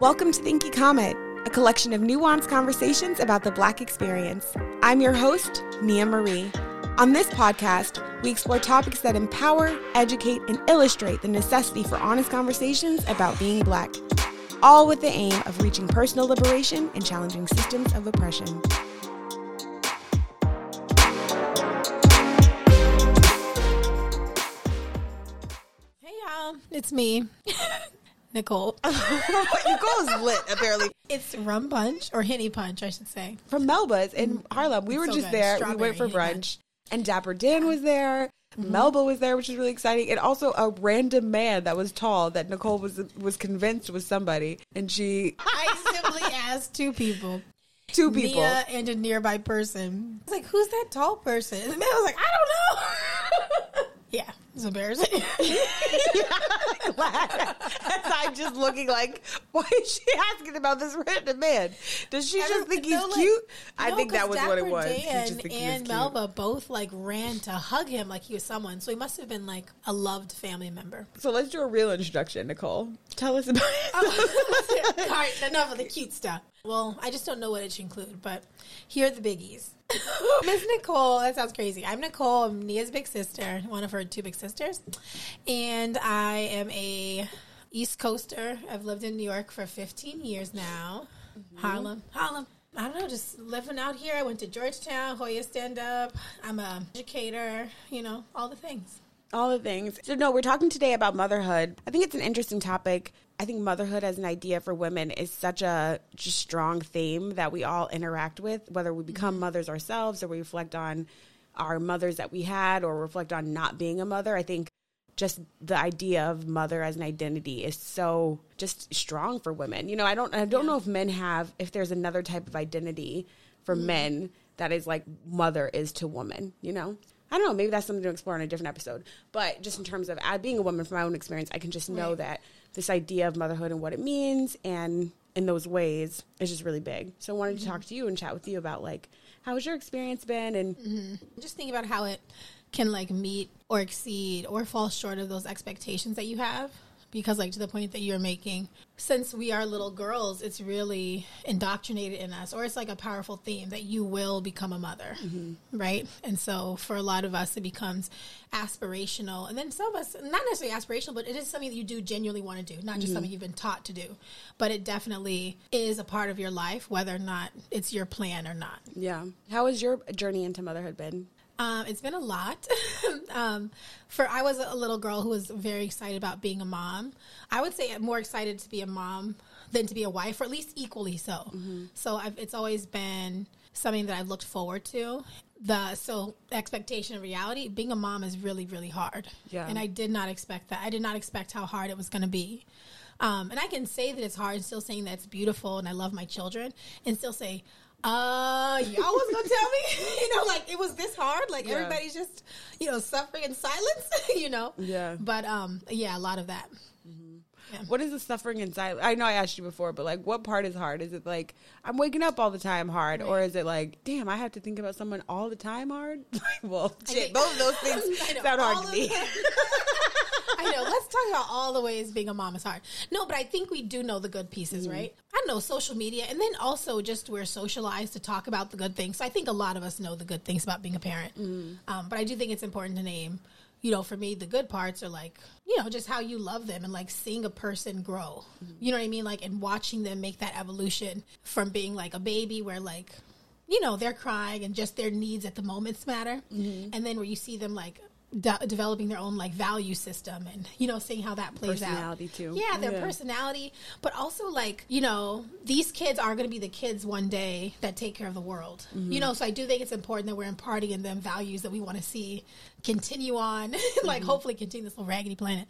Welcome to Thinky Comet, a collection of nuanced conversations about the Black experience. I'm your host, Nia Marie. On this podcast, we explore topics that empower, educate, and illustrate the necessity for honest conversations about being Black, all with the aim of reaching personal liberation and challenging systems of oppression. Hey y'all, it's me, Nicole. Nicole's lit, apparently. It's rum punch or henny punch, I should say. From Melba's in mm-hmm. Harlem. We were So just good. there. Strawberry we went for brunch. And Dapper Dan was there. Mm-hmm. Melba was there, which is really exciting. And also a random man that was tall that Nicole was was convinced was somebody. And she I simply asked two people, two people. And a nearby person. I was like, "Who's that tall person?" And the man was like, "I don't know." It's embarrassing. As I'm just looking like, why is she asking about this random man? Does she just think he's like- cute? I no, think that was what it was. Dan just think he was and. Melba both like ran to hug him like he was someone. So he must have been like a loved family member. So let's do a real introduction, Nicole. Tell us about it. All right, enough of the cute stuff. Well, I just don't know what it should include, but here are the biggies. Miss Nicole, that sounds crazy. I'm Nicole. I'm Nia's big sister, one of her two big sisters, and I am a East Coaster. I've lived in New York for 15 years now. Mm-hmm. Harlem, Harlem. I don't know, just living out here. I went to Georgetown, Hoya Stand Up. I'm a educator. You know, all the things. All the things. So no, we're talking today about motherhood. I think it's an interesting topic. I think motherhood as an idea for women is such a just strong theme that we all interact with, whether we become mm-hmm. mothers ourselves or we reflect on our mothers that we had or reflect on not being a mother. I think just the idea of mother as an identity is so just strong for women. You know, I don't I don't know if men have if there's another type of identity for mm-hmm. men that is like mother is to woman, you know? I don't know, maybe that's something to explore in a different episode. But just in terms of being a woman from my own experience, I can just know Right. that this idea of motherhood and what it means and in those ways is just really big. So I wanted to mm-hmm. talk to you and chat with you about like how has your experience been and mm-hmm. just think about how it can like meet or exceed or fall short of those expectations that you have because like to the point that you're making since we are little girls it's really indoctrinated in us or it's like a powerful theme that you will become a mother mm-hmm. right? And so for a lot of us it becomes aspirational. And then some of us not necessarily aspirational but it is something that you do genuinely want to do not just mm-hmm. something you've been taught to do. But it definitely is a part of your life whether or not it's your plan or not. Yeah. How has your journey into motherhood been? Um, it's been a lot. um, for I was a little girl who was very excited about being a mom. I would say I'm more excited to be a mom than to be a wife, or at least equally so. So I've, it's always been something that I've looked forward to. The so expectation and reality, being a mom is really really hard. Yeah. and I did not expect that. I did not expect how hard it was going to be. Um, and I can say that it's hard and still saying that it's beautiful and I love my children and still say, uh, y'all was gonna tell me, you know, like it was this hard. Like Yeah. everybody's just, you know, suffering in silence, you know. Yeah. But um, yeah, a lot of that. What is the suffering in silence? I know I asked you before, but like, what part is hard? Is it like I'm waking up all the time hard, or is it like, damn, I have to think about someone all the time hard? Well, shit, both of those things sound hard to me. I know. Let's talk about all the ways being a mom is hard. No, but I think we do know the good pieces, Mm-hmm. right? I know social media, and then also just we're socialized to talk about the good things. So I think a lot of us know the good things about being a parent. Mm-hmm. Um, but I do think it's important to name. You know, for me, the good parts are like, you know, just how you love them and like seeing a person grow. Mm-hmm. You know what I mean? Like, and watching them make that evolution from being like a baby where like you know they're crying and just their needs at the moments matter Mm-hmm. and then where you see them like de- developing their own like value system and you know seeing how that plays Personality, out too. yeah their Yeah. personality but also like you know these kids are going to be the kids one day that take care of the world Mm-hmm. you know so i do think it's important that we're imparting in them values that we want to see continue on like Mm-hmm. hopefully continue this little raggedy planet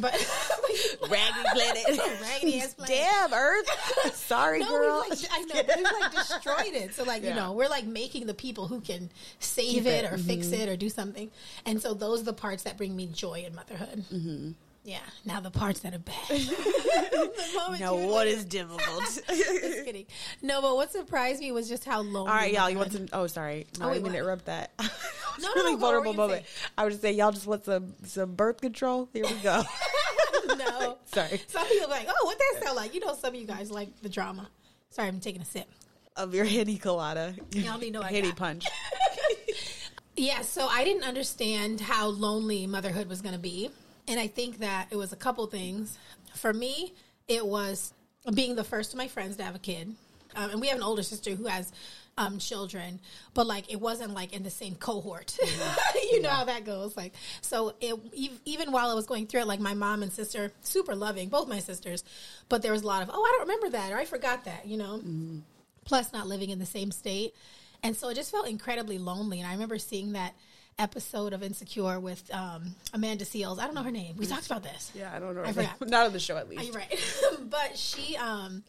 but Raggedy planet. Raggedy ass planet. Damn, Earth. Sorry, no, girl. like, I know, but we've like destroyed it. So like, Yeah. you know, we're like making the people who can save it, it. or fix it or do something. And so those are the parts that bring me joy in motherhood. Mm-hmm. Yeah. Now the parts that are bad. No, what is difficult? Just kidding. No, but what surprised me was just how lonely. All right, y'all. You want some? Oh, sorry. No, Oh, I didn't interrupt that. No, It's no, really no, vulnerable moment. I would just say, y'all just want some some birth control. Here we go. no. Sorry. Some people be like, oh, what that sound like? You know, some of you guys like the drama. Sorry, I'm taking a sip. Of your henny colada. Y'all need to know I henny punch. Yeah, so I didn't understand how lonely motherhood was going to be. And I think that it was a couple things. For me, it was being the first of my friends to have a kid. Um, and we have an older sister who has um, children, but like it wasn't like in the same cohort. you know how that goes. Like, so it, even while I was going through it, like my mom and sister, super loving, both my sisters, but there was a lot of, oh, I don't remember that, or I forgot that, you know? plus not living in the same state. And so it just felt incredibly lonely. And I remember seeing that episode of Insecure with um, Amanda Seales. I don't know her name. We talked about this. Yeah, I don't know. I forgot. Not on the show, at least. you right? but she, um,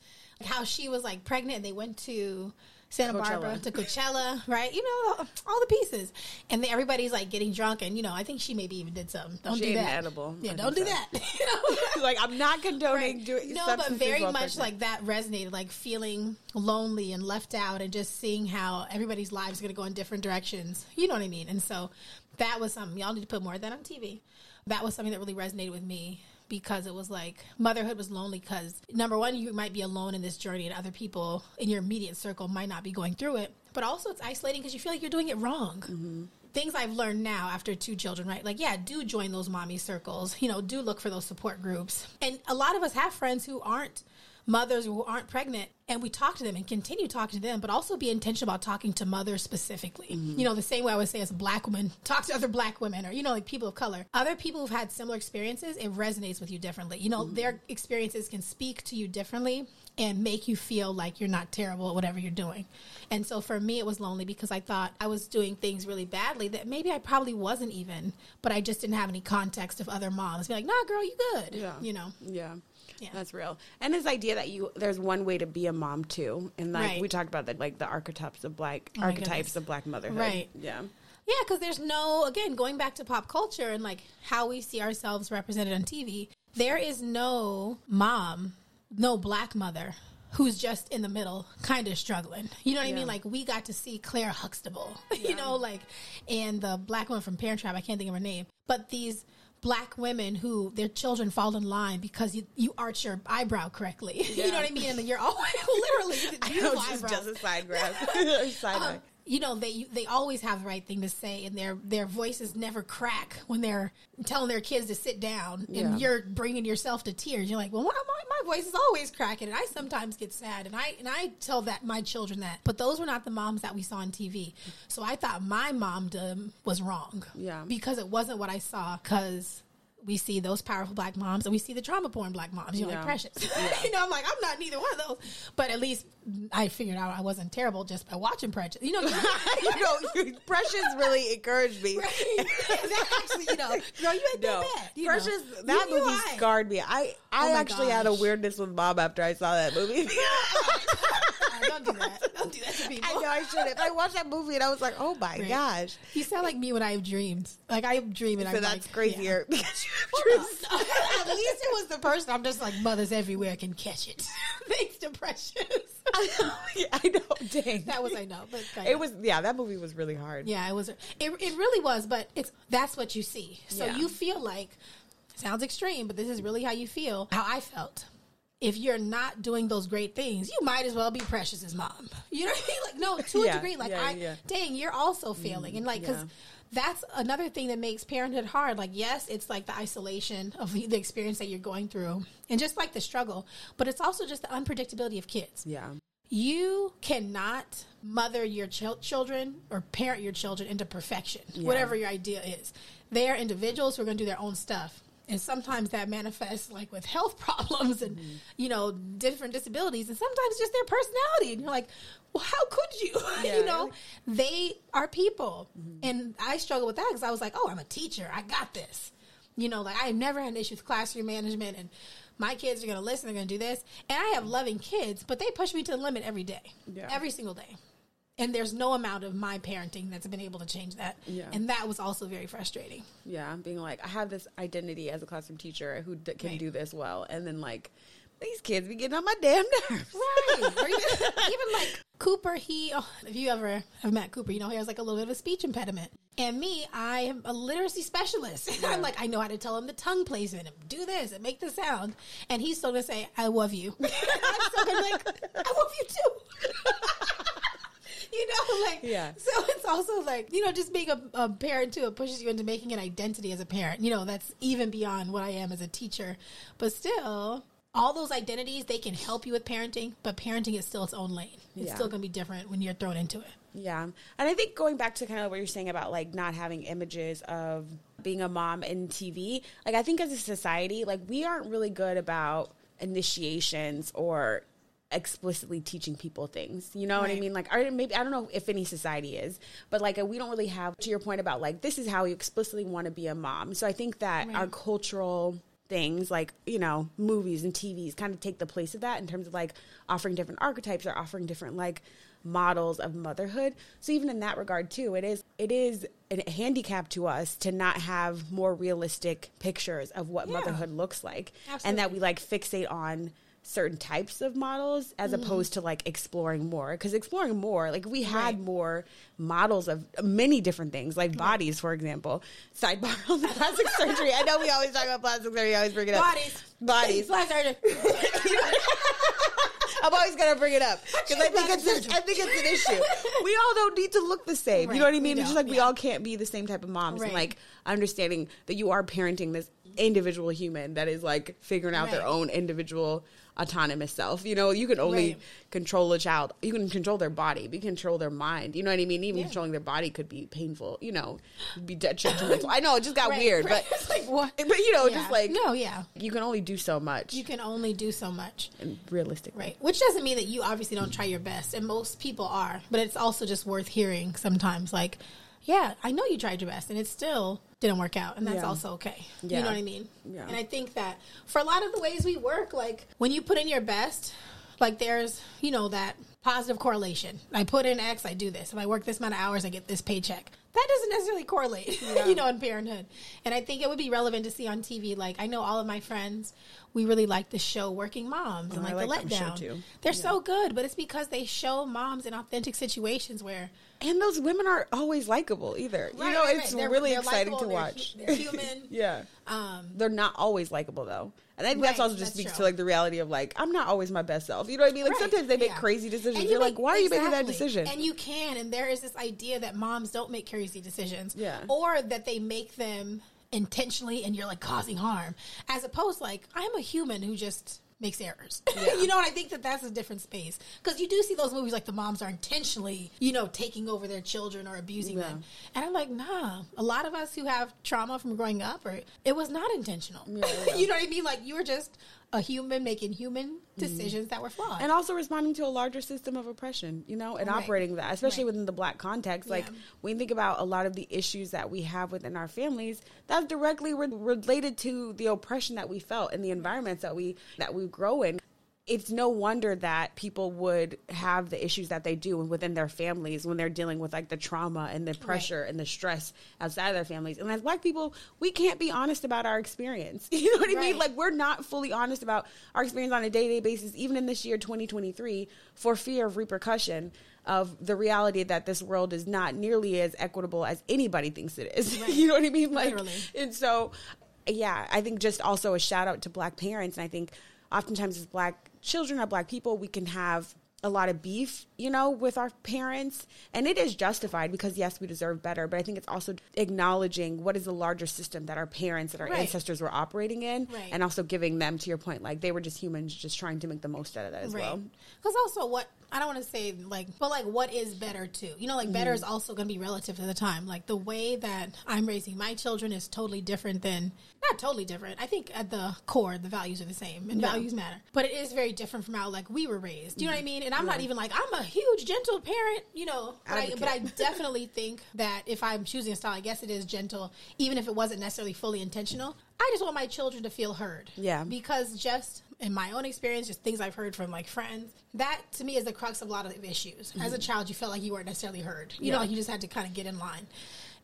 how she was like pregnant and they went to Santa Coachella. Barbara to Coachella, right? You know, all the pieces. And then everybody's like getting drunk. And, you know, I think she maybe even did some. Don't She do that. edible. Yeah, I don't do so. that. You know? like I'm not condoning Right. doing no, but very much like that resonated, like feeling lonely and left out, and just seeing how everybody's lives are going to go in different directions. You know what I mean? And so that was something y'all need to put more of that on TV. That was something that really resonated with me because it was like motherhood was lonely because number one, you might be alone in this journey, and other people in your immediate circle might not be going through it. But also, it's isolating because you feel like you're doing it wrong mm-hmm. things I've learned now after two children, right? Like, yeah, do join those mommy circles. You know, do look for those support groups. And a lot of us have friends who aren't mothers who aren't pregnant and we talk to them and continue talking to them but also be intentional about talking to mothers specifically. Mm-hmm. You know the same way i would say as a black woman talk to other black women or you know like people of color. Other people who've had similar experiences it resonates with you differently. You know mm-hmm. their experiences can speak to you differently and make you feel like you're not terrible at whatever you're doing. And so for me it was lonely because i thought i was doing things really badly that maybe i probably wasn't even but i just didn't have any context of other moms be like nah girl you good Yeah. you know? Yeah. Yeah. That's real. And this idea that you there's one way to be a mom too. And like Right. we talked about that like the archetypes of black Oh archetypes of black motherhood. Right. Yeah. Yeah, because there's no, again, going back to pop culture and like how we see ourselves represented on TV, there is no mom, no black mother who's just in the middle, kind of struggling. You know what I mean? Like we got to see Claire Huxtable, you know, like, and the black woman from Parent Trap, I can't think of her name, but these black women who their children fall in line because you, you arch your eyebrow correctly. you know what I mean? And you're always literally I know beautiful just, eyebrows. just a side grab. side um, eye. You know they they always have the right thing to say and their their voices never crack when they're telling their kids to sit down and Yeah. you're bringing yourself to tears you're like well my, my, my voice is always cracking and i sometimes get sad and i and i tell that my children that but those were not the moms that we saw on tv so i thought my momdom was wrong Yeah. because it wasn't what i saw because we see those powerful black moms and we see the trauma porn black moms, you know, Yeah. like Precious. you know, I'm like, I'm not neither one of those. But at least I figured out I wasn't terrible just by watching Precious. You know, you know, Precious really encouraged me. that actually, you know, girl, you ain't No, that bad. Precious, know. that You movie scarred me. I, I Oh actually had a weirdness with mom after I saw that movie. Don't do that. Don't do that to people. I know I shouldn't. I watched that movie and I was like, oh my Right. gosh. You sound like me when I have dreams. Like I dream and So I'm that's like, crazier. yeah. because you have dreams. At least it was the person. I'm just like mothers everywhere can catch it. Thanks to Precious. I know. Dang. that was I know, but It was yeah. That movie was really hard. Yeah, it was. It, it really was, but it's that's what you see. So Yeah. you feel like sounds extreme, but this is really how you feel. How I felt. If you're not doing those great things, you might as well be Precious's mom. You know what I mean? Like no, to Yeah, a degree. Like yeah, I, yeah. dang, you're also failing, and like mm, because. yeah. That's another thing that makes parenthood hard. Like, yes, it's like the isolation of the experience that you're going through, and just like the struggle, but it's also just the unpredictability of kids Yeah. you cannot mother your chil- children or parent your children into perfection, whatever your idea is. They are individuals who are going to do their own stuff. And sometimes that manifests like with health problems and, mm-hmm. you know, different disabilities and sometimes just their personality. And you're like, well, how could you? Yeah. you know, they are people. Mm-hmm. And I struggle with that because I was like, oh, I'm a teacher. I got this. You know, like I've never had an issue with classroom management and my kids are going to listen, they're going to do this. And I have loving kids, but they push me to the limit every day, Yeah. every single day. And there's no amount of my parenting that's been able to change that. Yeah. And that was also very frustrating. Yeah, being like, I have this identity as a classroom teacher who d- can Right. do this well, and then like these kids be getting on my damn nerves. Right. Or even, even like Cooper, he, oh, if you ever have met Cooper, you know he has like a little bit of a speech impediment. And me, I am a literacy specialist. I'm like, I know how to tell him the tongue placement do this and make the sound. And he's still gonna say, I love you. I'm still gonna be like, I love you too. you know, like, Yeah. So it's also like, you know, just being a, a parent too, it pushes you into making an identity as a parent. You know, that's even beyond what I am as a teacher. But still, all those identities, they can help you with parenting, but parenting is still its own lane. It's Yeah. still going to be different when you're thrown into it. Yeah. And I think going back to kind of what you're saying about like not having images of being a mom in TV, like I think as a society, like we aren't really good about initiations or explicitly teaching people things. You know what I mean? Like I maybe I don't know if any society is, but like we don't really have to your point about like this is how you explicitly want to be a mom. So I think that Right. our cultural things like you know movies and tvs kind of take the place of that in terms of like offering different archetypes or offering different like models of motherhood so even in that regard too it is it is a handicap to us to not have more realistic pictures of what Yeah. motherhood looks like and that we like fixate on certain types of models as Mm-hmm. opposed to like exploring more. Because exploring more like we had Right. more models of many different things like bodies for example. Sidebar on plastic surgery. I know we always talk about plastic surgery i always bring it up. Bodies. bodies. Black surgeon. i'm always gonna bring it up because i think plastic it's a, i think it's an issue. We all don't need to look the same you know what i mean? It's just like we all can't be the same type of moms and like understanding that you are parenting this individual human that is like figuring out their own individual autonomous self. You know, you can only Right. control a child. You can control their body, but you can control their mind. You know what I mean? Even Yeah. controlling their body could be painful. You know, be detrimental. I know it just got Right, weird, right. but It's like, what? But you know, Yeah. just like No, yeah. you can only do so much. You can only do so much. and realistically, Right. Which doesn't mean that you obviously don't try your best, and most people are, but it's also just worth hearing sometimes. Like, yeah, I know you tried your best, and it still didn't work out, and that's Yeah. also okay. Yeah. You know what I mean? Yeah. And I think that for a lot of the ways we work, like when you put in your best, like there's, you know, that positive correlation. I put in X, I do this. If I work this amount of hours, I get this paycheck. That doesn't necessarily correlate, you know, in parenthood. And I think it would be relevant to see on TV. Like, I know all of my friends, we really like the show Working Moms and Oh, I like, like the letdown. too. They're so good, but it's because they show moms in authentic situations where and those women aren't always likable either. you know, right, it's right. They're- really they're exciting likable, to they're watch. they're human. yeah. um, They're not always likable though. And I think that's also just that's speaks to like the reality of like I'm not always my best self. You know what I mean? Like Right, sometimes they make yeah. crazy decisions. And you like, make- why are you making that decision? And you can, and there is this idea that moms don't make crazy decisions, Yeah. or that they make them intentionally, and you're like causing harm, as opposed like I'm a human who just makes errors. you know, and I think that that's a different space because you do see those movies like the moms are intentionally, you know, taking over their children or abusing Yeah. them, and I'm like, nah. A lot of us who have trauma from growing up, or it was not intentional. you know what I mean? Like you were just a human making human mm. decisions that were flawed. And also responding to a larger system of oppression, you know, and Right. operating that, especially Right. within the black context. Like Yeah. when you think about a lot of the issues that we have within our families, that's directly re- related to the oppression that we felt in the environments that we that we grow in. It's no wonder that people would have the issues that they do within their families when they're dealing with like the trauma and the pressure and the stress outside of their families. And as black people, we can't be honest about our experience. You know what I mean? Like we're not fully honest about our experience on a day to day basis, even in this year 2023, for fear of repercussion of the reality that this world is not nearly as equitable as anybody thinks it is. you know what I mean? Like, Literally. and so, yeah, I think just also a shout out to black parents. And I think oftentimes as black children or black people, we can have a lot of beef, you know, with our parents. And it is justified because, yes, we deserve better. But I think it's also acknowledging what is the larger system that our parents and our Right. ancestors were operating in. Right. And also giving them, to your point, like they were just humans just trying to make the most out of that as well. Because also, what I don't want to say like, but like, what is better too? You know, like better Mm-hmm. is also going to be relative to the time. Like the way that I'm raising my children is totally different than not totally different. I think at the core, the values are the same, and Yeah. values matter. But it is very different from how like we were raised. Do you know Mm-hmm. what I mean? And I'm not even like I'm a huge gentle parent. You know, but I, but I definitely think that if I'm choosing a style, I guess it is gentle, even if it wasn't necessarily fully intentional. I just want my children to feel heard. Yeah. Because just in my own experience, just things I've heard from like friends, that to me is the crux of a lot of issues. As a child, you felt like you weren't necessarily heard. You know, like you just had to kind of get in line.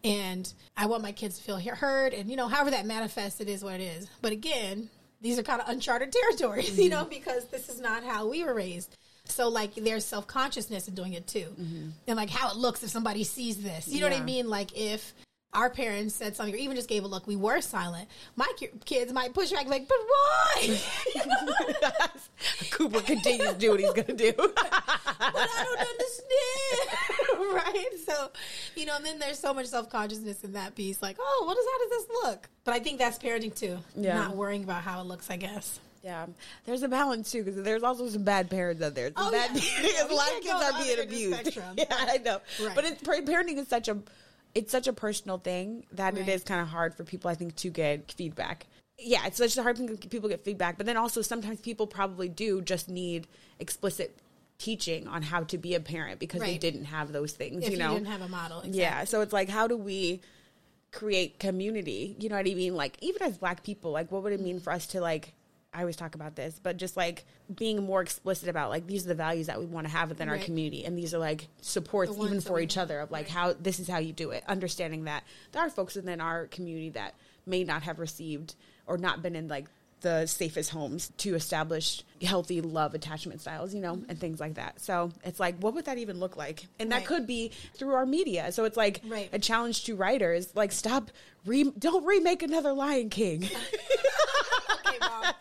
And I want my kids to feel heard, and you know, however that manifests, it is what it is. But again, these are kind of uncharted territories, mm-hmm. you know, because this is not how we were raised. So like there's self consciousness in doing it too, mm-hmm. and like how it looks if somebody sees this. You know what I mean? Like if our parents said something or even just gave a look, we were silent. My kids might push back like, but why? Cooper continues to do what he's going to do. but I don't understand. right? So, you know, and then there's so much self consciousness in that piece. Like, oh, what is, how does this look? But I think that's parenting too. Yeah. Not worrying about how it looks, I guess. Yeah, there's a balance too because there's also some bad parents out there. Some oh, bad yeah. yeah, a lot of kids are being abused. yeah, I know. Right. But it's, parenting is such a it's such a personal thing that right. it is kind of hard for people, I think, to get feedback. Yeah, it's such a hard thing people get feedback. But then also sometimes people probably do just need explicit teaching on how to be a parent because right. they didn't have those things. If you know, you didn't have a model. Exactly. Yeah, so it's like, how do we create community? You know what I mean? Like even as Black people, like what would it mean for us to like I always talk about this, but just like being more explicit about like these are the values that we want to have within right. our community, and these are like supports even for each other of like right. how this is how you do it. Understanding that there are folks within our community that may not have received or not been in like the safest homes to establish healthy love attachment styles, you know, and things like that. So it's like, what would that even look like? And that right. could be through our media. So it's like right. a challenge to writers, like stop, re- don't remake another Lion King.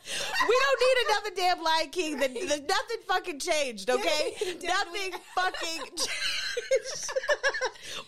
we don't need another damn Lion King. The, the, nothing fucking changed, okay? nothing fucking changed.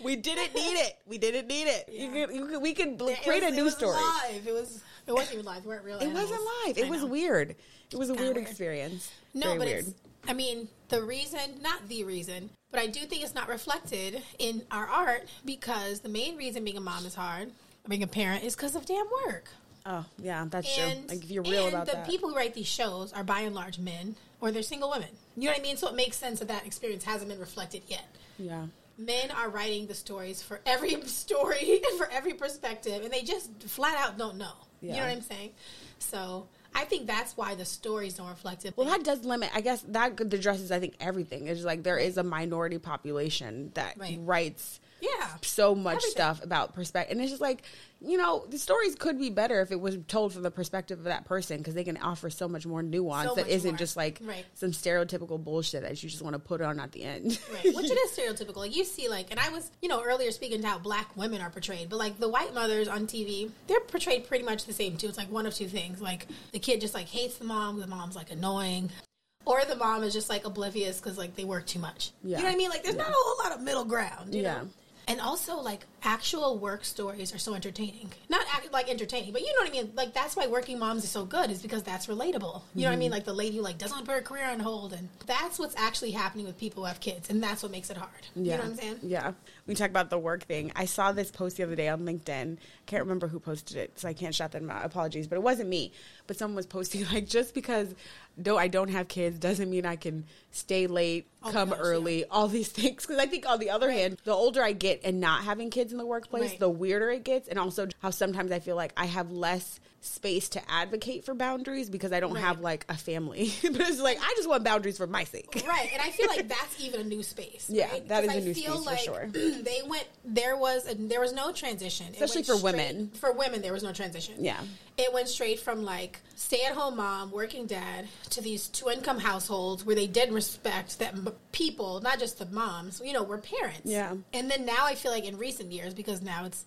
we didn't need it. We didn't need it. Yeah. You could, you could, we could create was, a new story. Live. It was. It wasn't even live. We weren't real. It wasn't live. It was weird. It was a weird, weird, experience. No, Very but weird. I mean, the reason, not the reason, but I do think it's not reflected in our art because the main reason being a mom is hard, being a parent, is because of damn work. Oh yeah, that's and, true. Like if you're real about the that. The people who write these shows are by and large men, or they're single women. You know what I mean? So it makes sense that that experience hasn't been reflected yet. Yeah. Men are writing the stories for every story and for every perspective, and they just flat out don't know. Yeah. You know what I'm saying? So I think that's why the stories don't reflect it. Well, that does limit. I guess that addresses. I think everything is like there is a minority population that right. writes yeah so much Everything. stuff about perspective and it's just like you know the stories could be better if it was told from the perspective of that person because they can offer so much more nuance so that isn't more. just like right. some stereotypical bullshit that you just want to put on at the end right which it is stereotypical like you see like and i was you know earlier speaking to how black women are portrayed but like the white mothers on tv they're portrayed pretty much the same too it's like one of two things like the kid just like hates the mom the mom's like annoying or the mom is just like oblivious because like they work too much. Yeah. You know what I mean? Like there's yeah. not a whole lot of middle ground. yeah. Know? And also like actual work stories are so entertaining. Not act, like entertaining but you know what i mean? Like that's why working moms is so good is because that's relatable. You mm-hmm. know what i mean? Mm-hmm. like the lady who like doesn't put her career on hold and that's what's actually happening with people who have kids and that's what makes it hard. Yeah. you know what i'm saying? Yeah. We talk about the work thing. I saw this post the other day on linkedin. Can't remember who posted it so i can't shout them out. Apologies but it wasn't me. But someone was posting like just because though I don't have kids doesn't mean I can stay late, oh come gosh, early, yeah. all these things. Because I think on the other right. hand, the older I get and not having kids in the workplace, right. the weirder it gets. And also how sometimes I feel like I have less space to advocate for boundaries because I don't right. have like a family. but it's like I just want boundaries for my sake. Right. And I feel like that's even a new space. Yeah, right? that is a I new space like for sure. they went there was a, there was no transition. Especially for straight, women. For women there was no transition. Yeah. It went straight from like stay at home mom, working dad to these two income households where they did respect that people, not just the moms, you know, were parents. Yeah. And then now I feel like in recent years because now it's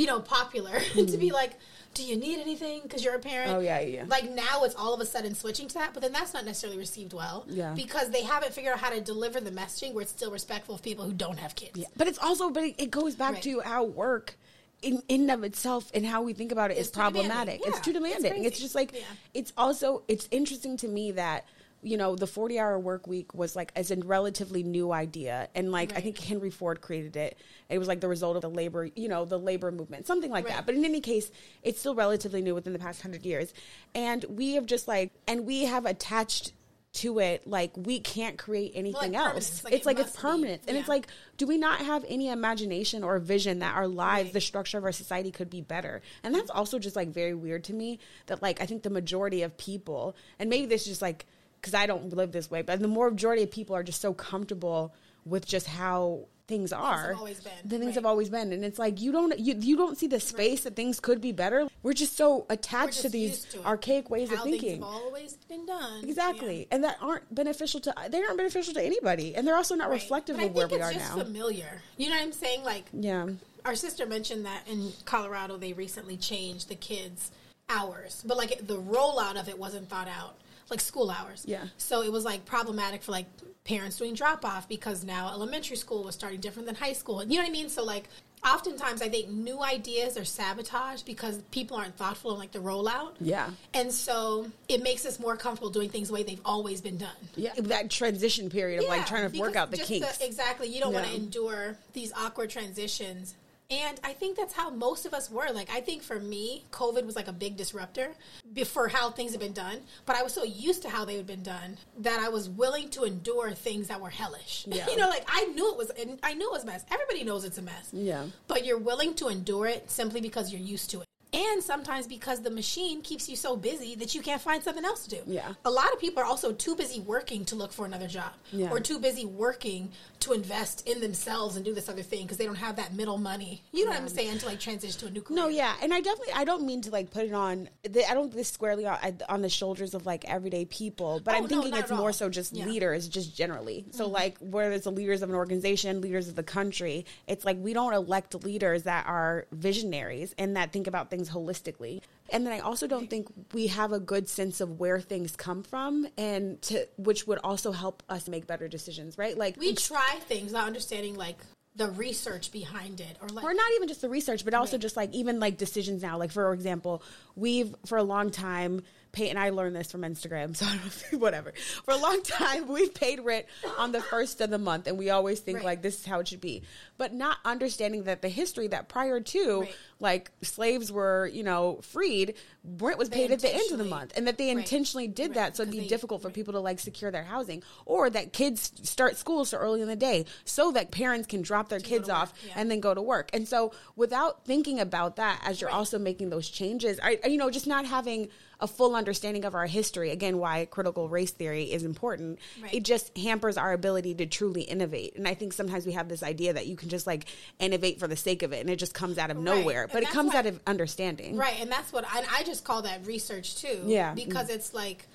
you know, popular mm-hmm. to be mm-hmm. like, do you need anything because you're a parent? Oh yeah, yeah. Like now it's all of a sudden switching to that, but then that's not necessarily received well. Yeah. Because they haven't figured out how to deliver the messaging where it's still respectful of people who don't have kids. Yeah. But it's also, but it goes back right. to how work in in of itself and how we think about it it's is problematic. Yeah. It's too demanding. It's, it's just like yeah. it's also it's interesting to me that you know, the 40 hour work week was like as a relatively new idea. And like, right. I think Henry Ford created it. It was like the result of the labor, you know, the labor movement, something like right. that. But in any case, it's still relatively new within the past hundred years. And we have just like, and we have attached to it like we can't create anything well, like else like it's it like it's permanent and it's like do we not have any imagination or vision that our lives right. the structure of our society could be better and that's also just like very weird to me that like i think the majority of people and maybe this is just like because I don't live this way, but the more majority of people are just so comfortable with just how things are, always been, the things right. have always been, and it's like you don't you, you don't see the space that things could be better. We're just so attached just to these to archaic ways of things thinking. have always been done. Exactly, and that aren't beneficial to they aren't beneficial to anybody, and they're also not Right. reflective But of where we are just now. familiar. You know what I'm saying? Like yeah, our sister mentioned that in Colorado they recently changed the kids' hours, but like the rollout of it wasn't thought out, like school hours. Yeah. So it was like problematic for like parents doing drop off because now elementary school was starting different than high school. You know what I mean? So like oftentimes I think new ideas are sabotaged because people aren't thoughtful in like the rollout. yeah, And so it makes us more comfortable doing things the way they've always been done. yeah. That transition period of like trying to work out the kinks. exactly. You don't want to endure these awkward transitions. And I think that's how most of us were. Like, I think for me, COVID was like a big disruptor be- for how things have been done. But I was so used to how they had been done that I was willing to endure things that were hellish. Yeah. you know, like I knew it was, and I knew it was a mess. Everybody knows it's a mess. Yeah. But you're willing to endure it simply because you're used to it. And sometimes because the machine keeps you so busy that you can't find something else to do. Yeah. A lot of people are also too busy working to look for another job Yeah. or too busy working to invest in themselves and do this other thing because they don't have that middle money. You know what I'm saying? To like transition to a new career. No, yeah, and I definitely I don't mean to like put it on. the- I don't this squarely on, on the shoulders of like everyday people, but Oh, I'm thinking not it's more so just Yeah. Mm-hmm. leaders, just generally. So like whether it's the leaders of an organization, leaders of the country, it's like we don't elect leaders that are visionaries and that think about things holistically. And then I also don't think we have a good sense of where things come from, and to which would also help us make better decisions, right? Like we try things not understanding like the research behind it or like or not even just the research, but also Right. just like even like decisions now. Like for example, we've for a long time paid, and I learned this from Instagram, so I don't, whatever. For a long time, we've paid rent on the first of the month, and we always think Right. like this is how it should be, but not understanding that the history that prior to Right. like slaves were you know freed, rent was They paid at the end of the month, and that they Right. intentionally did Right. that so it'd be they- difficult for right. people to like secure their housing, or that kids start school so early in the day so that parents can drop their kids to work, off yeah. and then go to work. And so without thinking about that as you're Right. also making those changes, I, you know, just not having a full understanding of our history, again, why critical race theory is important, Right. it just hampers our ability to truly innovate. And I think sometimes we have this idea that you can just like innovate for the sake of it and it just comes out of nowhere. And But it comes why- out of understanding. Right, and that's what I, I just call that research too. Yeah. because it's like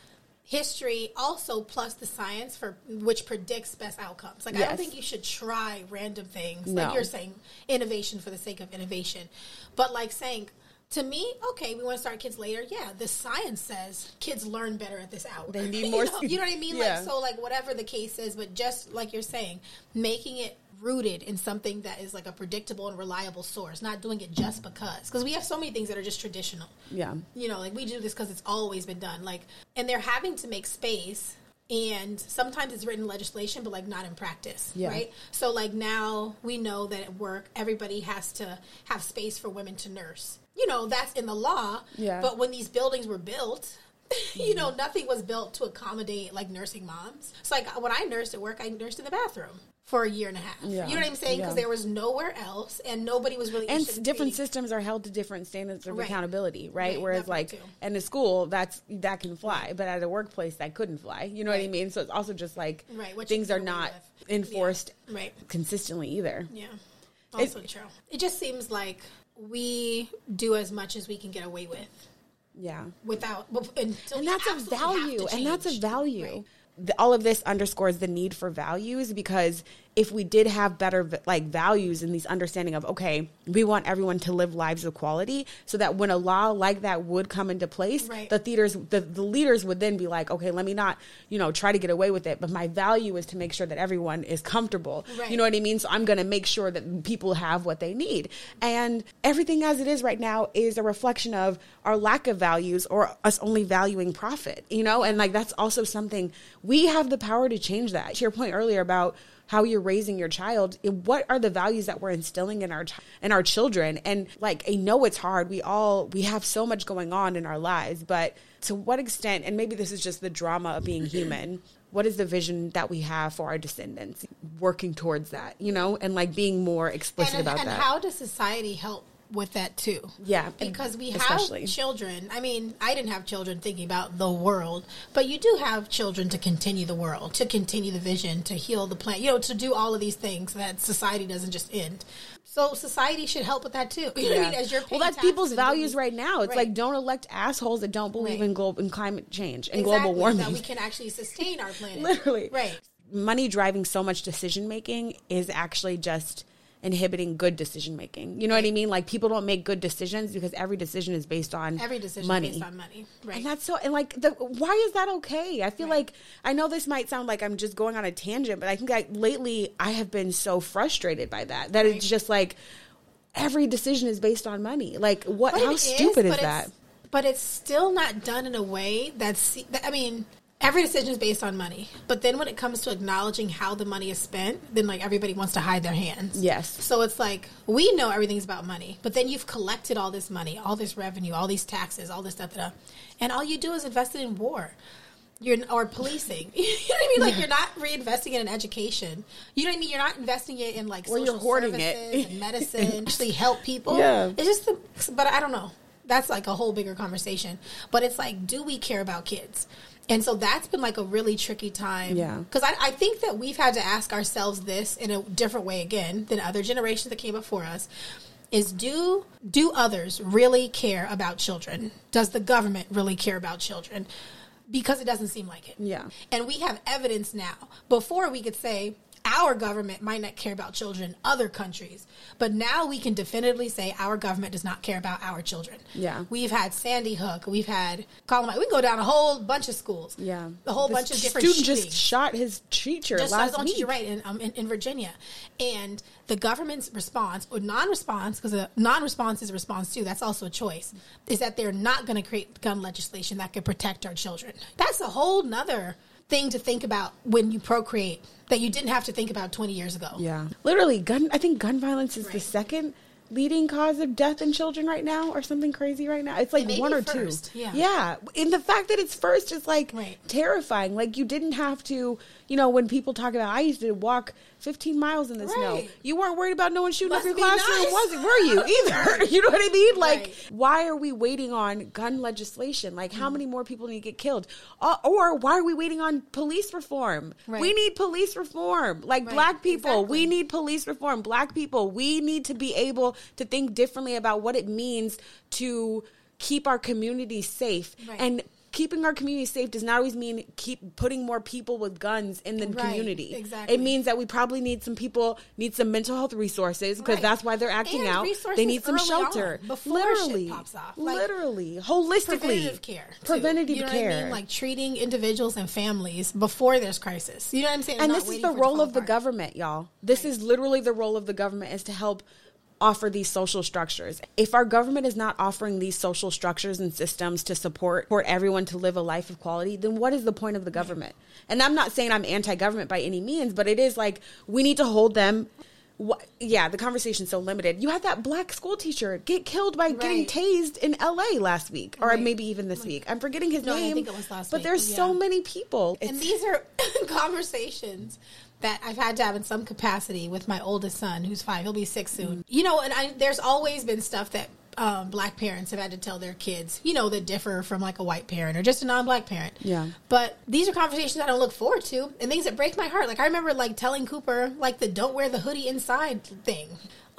history also plus the science for which predicts best outcomes. Like I don't think you should try random things No. like you're saying innovation for the sake of innovation, but like saying. To me, okay, we want to start kids later. Yeah, the science says kids learn better at this hour. They need You more know- You know what I mean? Yeah. Like so, like whatever the case is, but just like you're saying, making it rooted in something that is like a predictable and reliable source, not doing it just because. Because we have so many things that are just traditional Yeah. you know, like we do this because it's always been done. Like, and they're having to make space, and sometimes it's written legislation, but like not in practice, Yeah. right? So, like now we know that at work, everybody has to have space for women to nurse. You know, that's in the law. Yeah. But when these buildings were built. You know, mm-hmm. nothing was built to accommodate like nursing moms. So, like when I nursed at work, I nursed in the bathroom for a year and a half. Yeah. You know what I'm saying? Because Yeah. there was nowhere else, and nobody was really and different systems are held to different standards of Right. accountability, right? Right, Whereas, part like too. in a school, that's that can fly, but at a workplace, that couldn't fly. You know what I mean? So it's also just like Right, what things are not with. enforced Yeah. Right. consistently either. Yeah. Also true. It just seems like we do as much as we can get away with Yeah. without and that's a value and that's a value Right. The- all of this underscores the need for values because if we did have better like values and these understanding of okay we want everyone to live lives of quality so that when a law like that would come into place Right. the theaters the, the leaders would then be like okay let me not you know try to get away with it but my value is to make sure that everyone is comfortable. Right. you know what i mean? So i'm going to make sure that people have what they need. And everything as it is right now is a reflection of our lack of values or us only valuing profit you know? And like that's also something we have the power to change that. To your point earlier about how you're raising your child what are the values that we're instilling in our in our children? And like i know it's hard. We all we have so much going on in our lives but to what extent and maybe this is just the drama of being human what is the vision that we have for our descendants working towards that you know and like being more explicit and, about and that? and how does society help with that too. Yeah, Because we especially. have children. I mean, I didn't have children thinking about the world, but you do have children to continue the world, to continue the vision, to heal the planet, you know, to do all of these things that society doesn't just end. So society should help with that too. You know what I mean? As you're well, that's people's values right now. It's Right. like don't elect assholes that don't believe Right. in global in climate change and Exactly, global warming. That we can actually sustain our planet. Literally, Right. Money driving so much decision making is actually just inhibiting good decision making. You know what I mean? Like people don't make good decisions because every decision is based on Every decision money. based on money. Right. And that's so, and like, the, why is that okay? I feel Right. like, I know this might sound like I'm just going on a tangent, but I think like lately I have been so frustrated by that, that Right. it's just like every decision is based on money. Like, what, But how stupid is, but that? But it's still not done in a way that's. that- I mean, every decision is based on money. But then when it comes to acknowledging how the money is spent, then like everybody wants to hide their hands. Yes. So it's like we know everything's about money, but then you've collected all this money, all this revenue, all these taxes, all this stuff, da, da, and all you do is invest it in war. You're or policing. you know what I mean? Like you're not reinvesting it in education. You know what I mean? You're not investing it in like social you're hoarding it. services and medicine, actually help people. Yeah. It's just the, but I don't know. That's like a whole bigger conversation. But it's like, do we care about kids? And so that's been like a really tricky time. Yeah. Because I, I think that we've had to ask ourselves this in a different way again than other generations that came before us. Is do do others really care about children? Does the government really care about children? Because it doesn't seem like it. Yeah. And we have evidence now. Before we could say our government might not care about children in other countries, but now we can definitively say our government does not care about our children. Yeah. We've had Sandy Hook, we've had Columbine. We can go down a whole bunch of schools. Yeah. A whole This bunch of different student shootings. just shot his teacher Just last week. you're right in, um, in, in Virginia, and the government's response or non-response, because a non-response is a response too. That's also a choice. Is that they're not going to create gun legislation that could protect our children. That's a whole nother thing to think about when you procreate that you didn't have to think about 20 years ago. Yeah. Literally, gun. I think gun violence is the second leading cause of death in children right now, or something crazy right now. It's like It one or first, two. yeah. Yeah. And the fact that it's first is like Right. terrifying. Like you didn't have to. You know, when people talk about, I used to walk 15 miles in the snow. You weren't worried about no one shooting Must up your classroom, nice. was it? Were you either? you know what I mean? Like, Right. why are we waiting on gun legislation? Like, how many more people need to get killed? Uh, or why are we waiting on police reform? Right. We need police reform. Like Right. black people, we need police reform. Black people, we need to be able to think differently about what it means to keep our community safe. Right. And keeping our community safe does not always mean keep putting more people with guns in the Right. community. Exactly. It means that we probably need some people need some mental health resources because Right. that's why they're acting And out. They need some shelter. on, before shit literally, pops off. Like, literally, holistically, Preventative care. too. preventative you know care. What I mean? Like treating individuals and families before there's crisis. You know what I'm saying? and this is the for it to role of the government y'all this is literally the role of the government is to help offer these social structures if our government is not offering these social structures and systems to support for everyone to live a life of quality then what is the point of the government and i'm not saying i'm anti-government by any means but it is like we need to hold them Wh- yeah, the conversation's so limited. You had that black school teacher get killed by getting Right. tased in LA last week, or Right. maybe even this week. I'm forgetting his No, I name. think it was last but week, there's so many people. And these are conversations that I've had to have in some capacity with my oldest son, who's five. He'll be six soon. You know, and I, there's always been stuff that um, black parents have had to tell their kids, you know, that differ from like a white parent or just a non-black parent. Yeah. But these are conversations I don't look forward to, and things that break my heart. Like I remember like telling Cooper like the "don't wear the hoodie inside" thing.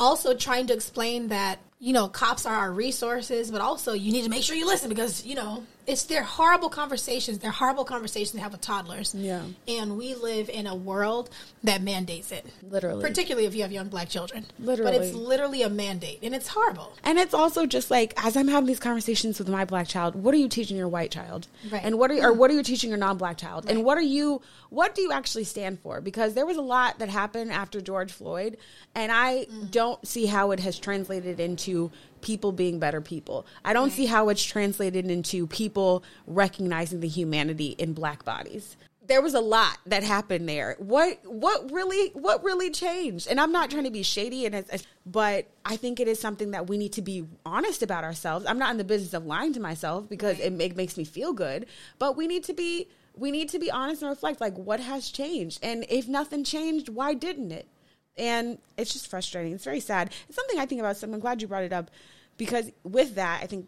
Also trying to explain that you know cops are our resources, but also you need to make sure you listen because you know it's they're horrible conversations. They're horrible conversations to have with toddlers. Yeah. And we live in a world that mandates it. Literally. Particularly if you have young black children. Literally. But it's literally a mandate, and it's horrible. And it's also just like as I'm having these conversations with my black child, what are you teaching your white child? Right. And what are or what are you teaching your non-black child? And what are you what do you actually stand for? Because there was a lot that happened after George Floyd, and I Mm. don't see how it has translated into people being better people. I don't see how it's translated into people recognizing the humanity in black bodies. There was a lot that happened there. What what really what really changed? And I'm not trying to be shady and it's, but I think it is something that we need to be honest about ourselves. I'm not in the business of lying to myself because it, it makes me feel good, but we need to be we need to be honest and reflect like what has changed and if nothing changed, why didn't it? And it's just frustrating. It's very sad. It's something I think about. So I'm glad you brought it up because with that, I think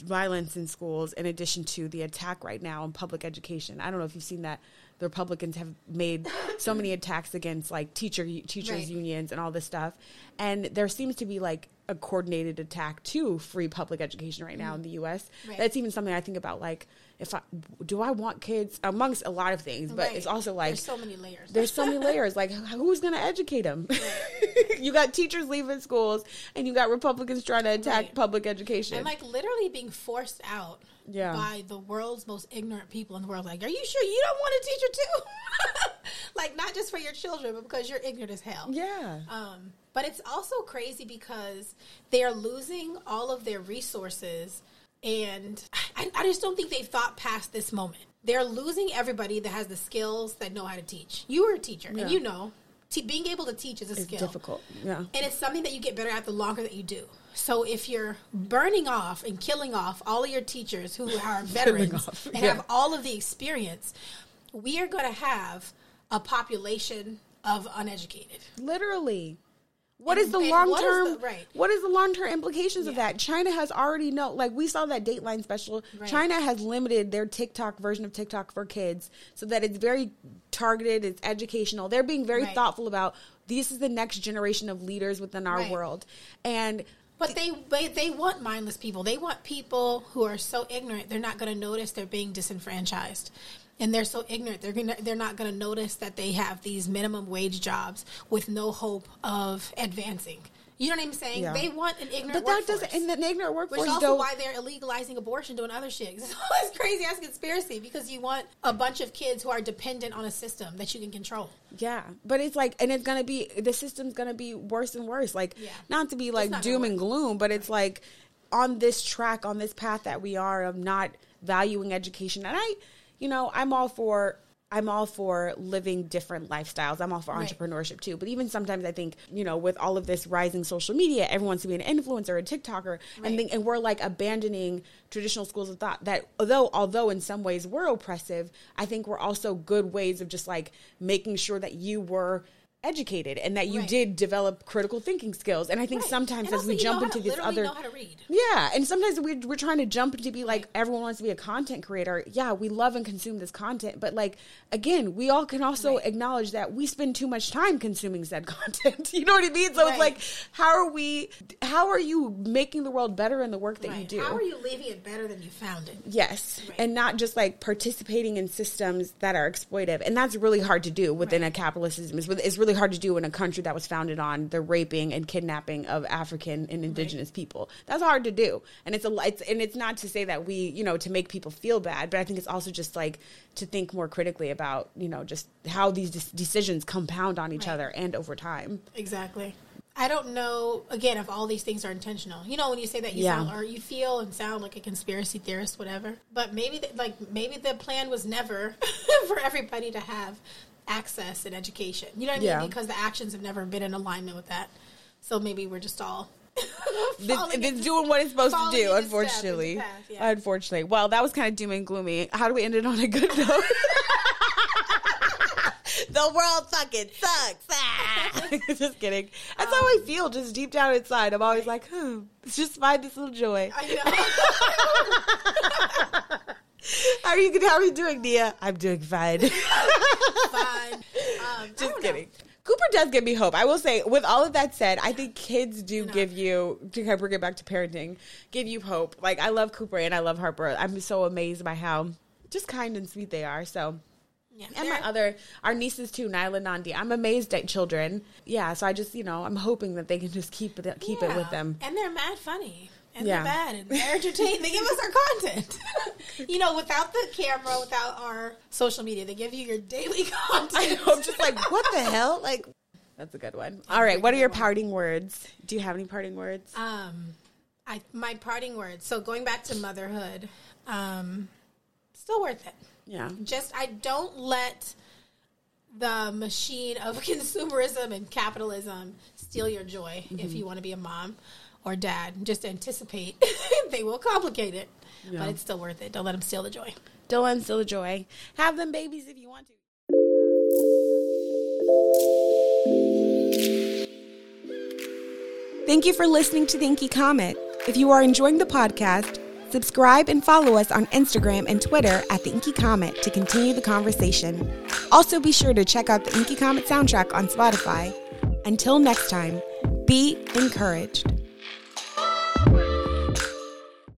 violence in schools, in addition to the attack right now in public education. I don't know if you've seen that. The Republicans have made so many attacks against like teacher teachers Right. unions and all this stuff, and there seems to be like a coordinated attack to free public education right now in the U.S. Mm-hmm. Right. That's even something I think about. Like, if I do I want kids amongst a lot of things, but Right. it's also like there's so many layers. there's so many layers. Like, who's going to educate them? you got teachers leaving schools, and you got Republicans trying to attack Right. public education. and like literally being forced out Yeah. by the world's most ignorant people in the world. Like, are you sure you don't want a teacher too? like, not just for your children, but because you're ignorant as hell. yeah, Um, but it's also crazy because they are losing all of their resources, and I, I just don't think they've thought past this moment. They're losing everybody that has the skills that know how to teach. You are a teacher, Yeah. and you know, te- being able to teach is a it's skill difficult. Yeah, and it's something that you get better at the longer that you do. So if you're burning off and killing off all of your teachers who are veterans off, and yeah. have all of the experience, we are going to have a population of uneducated. literally. What And- is the long term? right. What is the long term implications of that? China has already know. Like we saw that Dateline special. Right. China has limited their TikTok version of TikTok for kids so that it's very targeted. It's educational. They're being very Right. thoughtful about this is the next generation of leaders within our Right. world, and But they, they they want mindless people. They want people who are so ignorant they're not going to notice they're being disenfranchised. And they're so ignorant they're gonna they're not going to notice that they have these minimum wage jobs with no hope of advancing. You know what I'm saying? Yeah. They want an ignorant but that workforce. doesn't. And the ignorant Which workforce is also why they're illegalizing abortion, doing other shit. It's always crazy as conspiracy because you want a bunch of kids who are dependent on a system that you can control. Yeah, but it's like, and it's gonna be the system's gonna be worse and worse. Like, Yeah. not to be like doom and gloom, but it's like on this track, on this path that we are of not valuing education. And I, you know, I'm all for. I'm all for living different lifestyles. I'm all for Right. entrepreneurship too. But even sometimes I think, you know, with all of this rising social media, everyone wants to be an influencer, a TikToker, Right. and think, and we're like abandoning traditional schools of thought that although although in some ways were oppressive, I think were also good ways of just like making sure that you were educated and that you Right. did develop critical thinking skills. And I think Right. sometimes And as we jump into to this other know how to read. yeah, and sometimes we're, we're trying to jump to be like everyone wants to be a content creator. Yeah, we love and consume this content, but like again, we all can also Right. acknowledge that we spend too much time consuming said content. you know what I mean? So Right. it's like, how are we? How are you making the world better in the work that you do? How are you leaving it better than you found it? Yes, Right. and not just like participating in systems that are exploitive, and that's really hard to do within Right. a capitalist system. It's, it's really hard to do in a country that was founded on the raping and kidnapping of African and indigenous people. That's hard to do, and it's a it's and it's not to say that we you know to make people feel bad, but I think it's also just like to think more critically about you know just how these des- decisions compound on each Right. other and over time. Exactly. I don't know again if all these things are intentional. You know when you say that you Yeah. sound or you feel and sound like a conspiracy theorist, whatever. But maybe the, like maybe the plan was never for everybody to have access and education. You know what I Yeah. mean? Because the actions have never been in alignment with that. So maybe we're just all it's doing what it's supposed to do, unfortunately. path, yeah. Unfortunately. Well, that was kind of doom and gloomy. How do we end it on a good note? the world fucking sucks. Ah. just kidding. That's how I feel, just deep down inside. I'm always like, hmm, just find this little joy. I know. How are you? How are you doing, Nia? I'm doing fine. Fine. Um, Just don't know. kidding. Cooper does give me hope. I will say, with all of that said, I think kids do know. give you to kind of bring it back to parenting, give you hope. Like I love Cooper and I love Harper. I'm so amazed by how just kind and sweet they are. So. Yeah, And my other, our nieces too, Nyla, and Nandi. I'm amazed at children. Yeah, so I just, you know, I'm hoping that they can just keep it, keep it with them. And they're mad funny. And Yeah. they're bad and they're entertaining. they give us our content. you know, without the camera, without our social media, they give you your daily I content. know, I'm just like, what the hell? Like, that's a good one. All right, what are your parting words? Do you have any parting words? Um, I my parting words. So going back to motherhood, um, still worth it. Yeah. Just I don't let the machine of consumerism and capitalism steal your joy if Mm-hmm. you want to be a mom or dad. Just anticipate they will complicate it, Yeah. but it's still worth it. Don't let them steal the joy. Don't let them steal the joy. Have them babies if you want to. Thank you for listening to the Inky Comet. If you are enjoying the podcast, subscribe and follow us on Instagram and Twitter at the Inky Comet to continue the conversation. Also, be sure to check out the Inky Comet soundtrack on Spotify. Until next time, be encouraged.